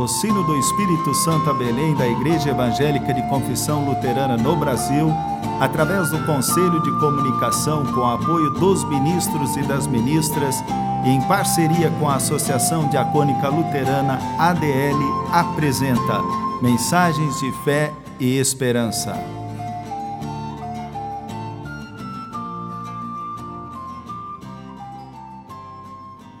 patrocínio do Espírito Santo a Belém da Igreja Evangélica de Confissão Luterana no Brasil, através do Conselho de Comunicação com apoio dos ministros e das ministras e em parceria com a Associação Diacônica Luterana ADL, apresenta Mensagens de Fé e Esperança.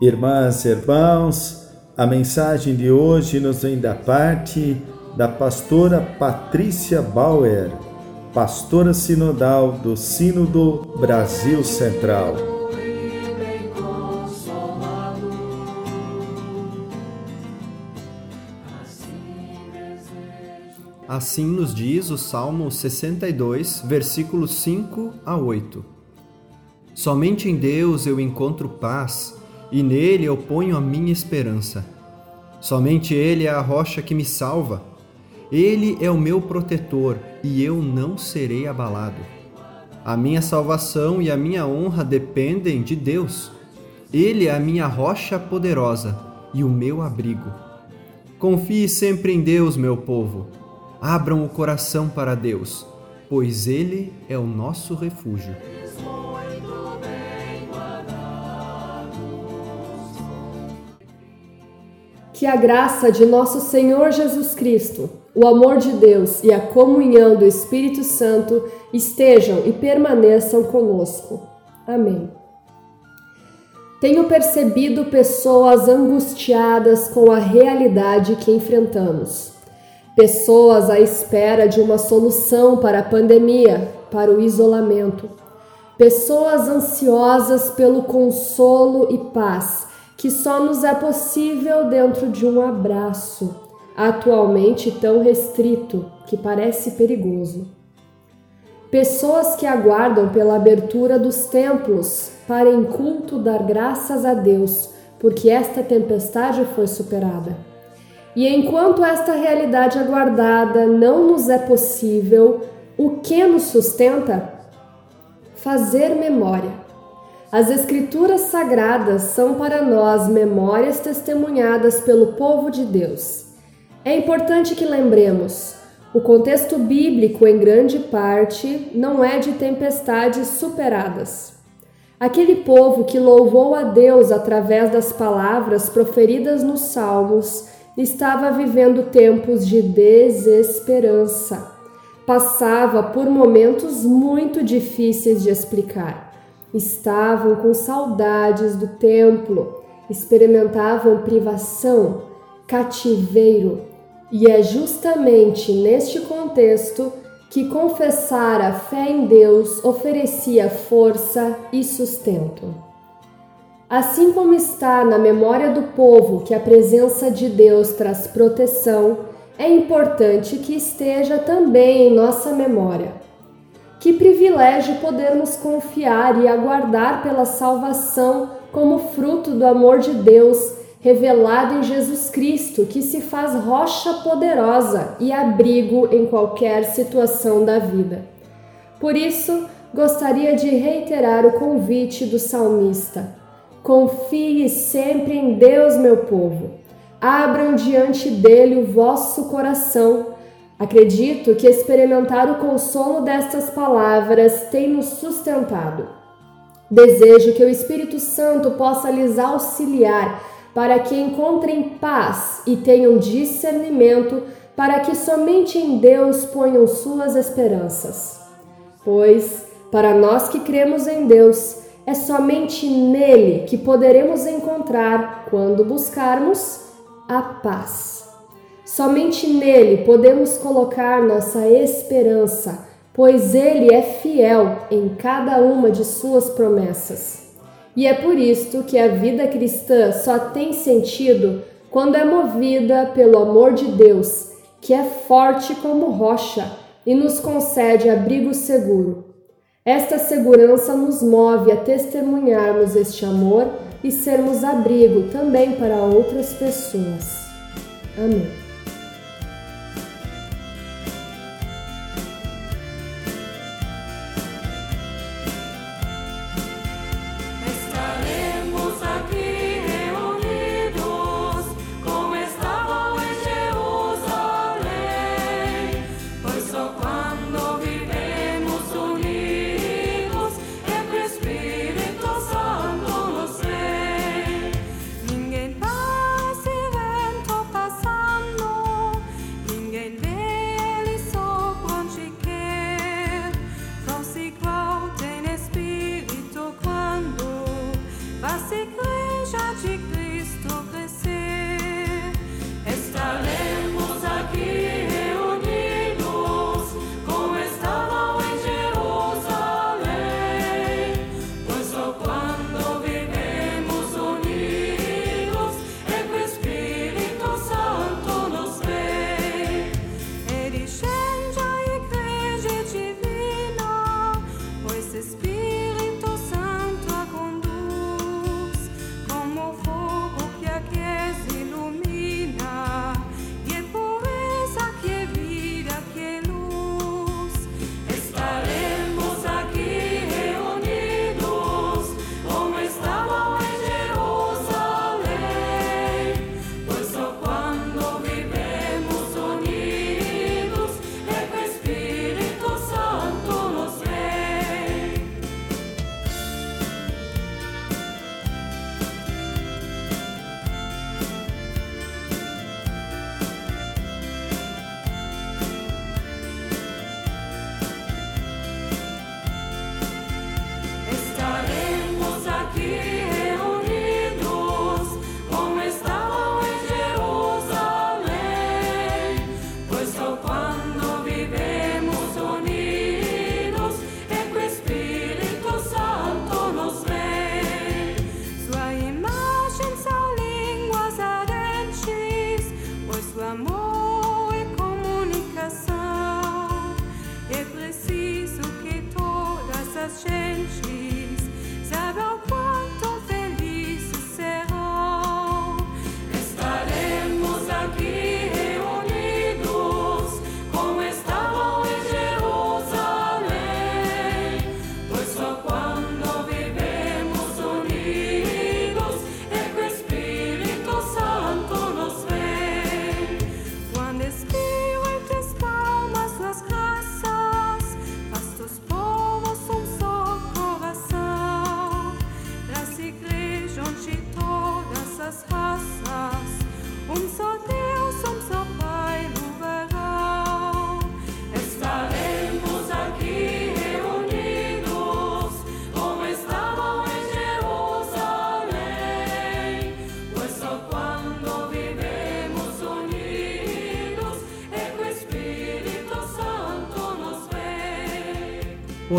Irmãs e irmãos, a mensagem de hoje nos vem da parte da pastora Patrícia Bauer, pastora sinodal do Sínodo Brasil Central. Assim nos diz o Salmo 62, versículos 5 a 8. Somente em Deus eu encontro paz e nele eu ponho a minha esperança. Somente Ele é a rocha que me salva. Ele é o meu protetor e eu não serei abalado. A minha salvação e a minha honra dependem de Deus. Ele é a minha rocha poderosa e o meu abrigo. Confie sempre em Deus, meu povo. Abram o coração para Deus, pois Ele é o nosso refúgio. Que a graça de nosso Senhor Jesus Cristo, o amor de Deus e a comunhão do Espírito Santo estejam e permaneçam conosco. Amém. Tenho percebido pessoas angustiadas com a realidade que enfrentamos. Pessoas à espera de uma solução para a pandemia, para o isolamento. Pessoas ansiosas pelo consolo e paz que só nos é possível dentro de um abraço, atualmente tão restrito que parece perigoso. Pessoas que aguardam pela abertura dos templos para em culto dar graças a Deus, porque esta tempestade foi superada. E enquanto esta realidade aguardada não nos é possível, o que nos sustenta? Fazer memória as Escrituras Sagradas são para nós memórias testemunhadas pelo povo de Deus. É importante que lembremos: o contexto bíblico, em grande parte, não é de tempestades superadas. Aquele povo que louvou a Deus através das palavras proferidas nos Salmos estava vivendo tempos de desesperança. Passava por momentos muito difíceis de explicar estavam com saudades do templo, experimentavam privação, cativeiro, e é justamente neste contexto que confessar a fé em Deus oferecia força e sustento. Assim como está na memória do povo que a presença de Deus traz proteção, é importante que esteja também em nossa memória que privilégio podermos confiar e aguardar pela salvação como fruto do amor de Deus revelado em Jesus Cristo, que se faz rocha poderosa e abrigo em qualquer situação da vida. Por isso, gostaria de reiterar o convite do salmista: Confie sempre em Deus, meu povo. Abram diante dele o vosso coração Acredito que experimentar o consolo destas palavras tem nos sustentado. Desejo que o Espírito Santo possa lhes auxiliar para que encontrem paz e tenham discernimento para que somente em Deus ponham suas esperanças. Pois, para nós que cremos em Deus, é somente nele que poderemos encontrar, quando buscarmos, a paz. Somente nele podemos colocar nossa esperança, pois ele é fiel em cada uma de suas promessas. E é por isto que a vida cristã só tem sentido quando é movida pelo amor de Deus, que é forte como rocha e nos concede abrigo seguro. Esta segurança nos move a testemunharmos este amor e sermos abrigo também para outras pessoas. Amém.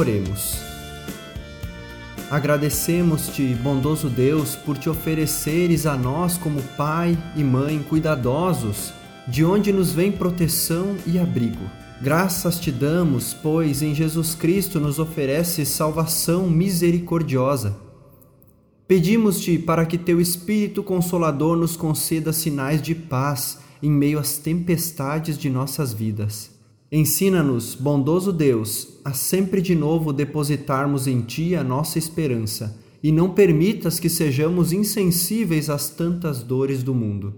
Oremos. Agradecemos-te, bondoso Deus, por te ofereceres a nós como pai e mãe cuidadosos, de onde nos vem proteção e abrigo. Graças te damos, pois em Jesus Cristo nos ofereces salvação misericordiosa. Pedimos-te para que teu Espírito Consolador nos conceda sinais de paz em meio às tempestades de nossas vidas. Ensina-nos, bondoso Deus, a sempre de novo depositarmos em Ti a nossa esperança e não permitas que sejamos insensíveis às tantas dores do mundo.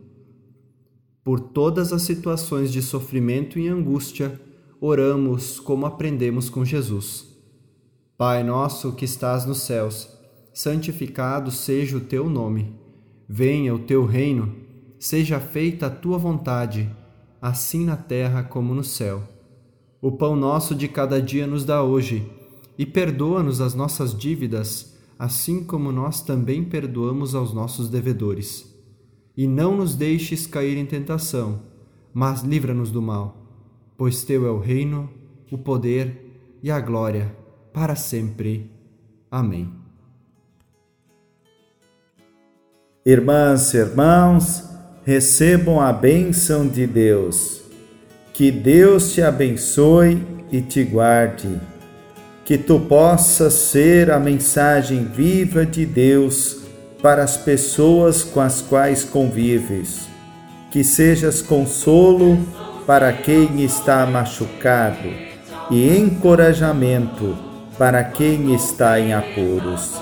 Por todas as situações de sofrimento e angústia, oramos como aprendemos com Jesus. Pai nosso que estás nos céus, santificado seja o teu nome. Venha o teu reino, seja feita a tua vontade, assim na terra como no céu. O pão nosso de cada dia nos dá hoje, e perdoa-nos as nossas dívidas, assim como nós também perdoamos aos nossos devedores. E não nos deixes cair em tentação, mas livra-nos do mal, pois teu é o reino, o poder e a glória, para sempre. Amém. Irmãs e irmãos, recebam a bênção de Deus. Que Deus te abençoe e te guarde. Que tu possas ser a mensagem viva de Deus para as pessoas com as quais convives. Que sejas consolo para quem está machucado e encorajamento para quem está em apuros.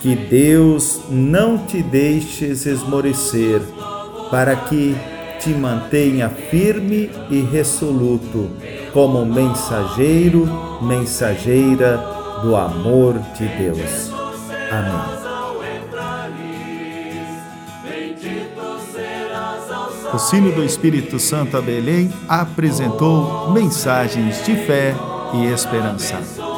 Que Deus não te deixes esmorecer, para que te mantenha firme e resoluto como mensageiro, mensageira do amor de Deus. Amém. O Sino do Espírito Santo a Belém apresentou mensagens de fé e esperança.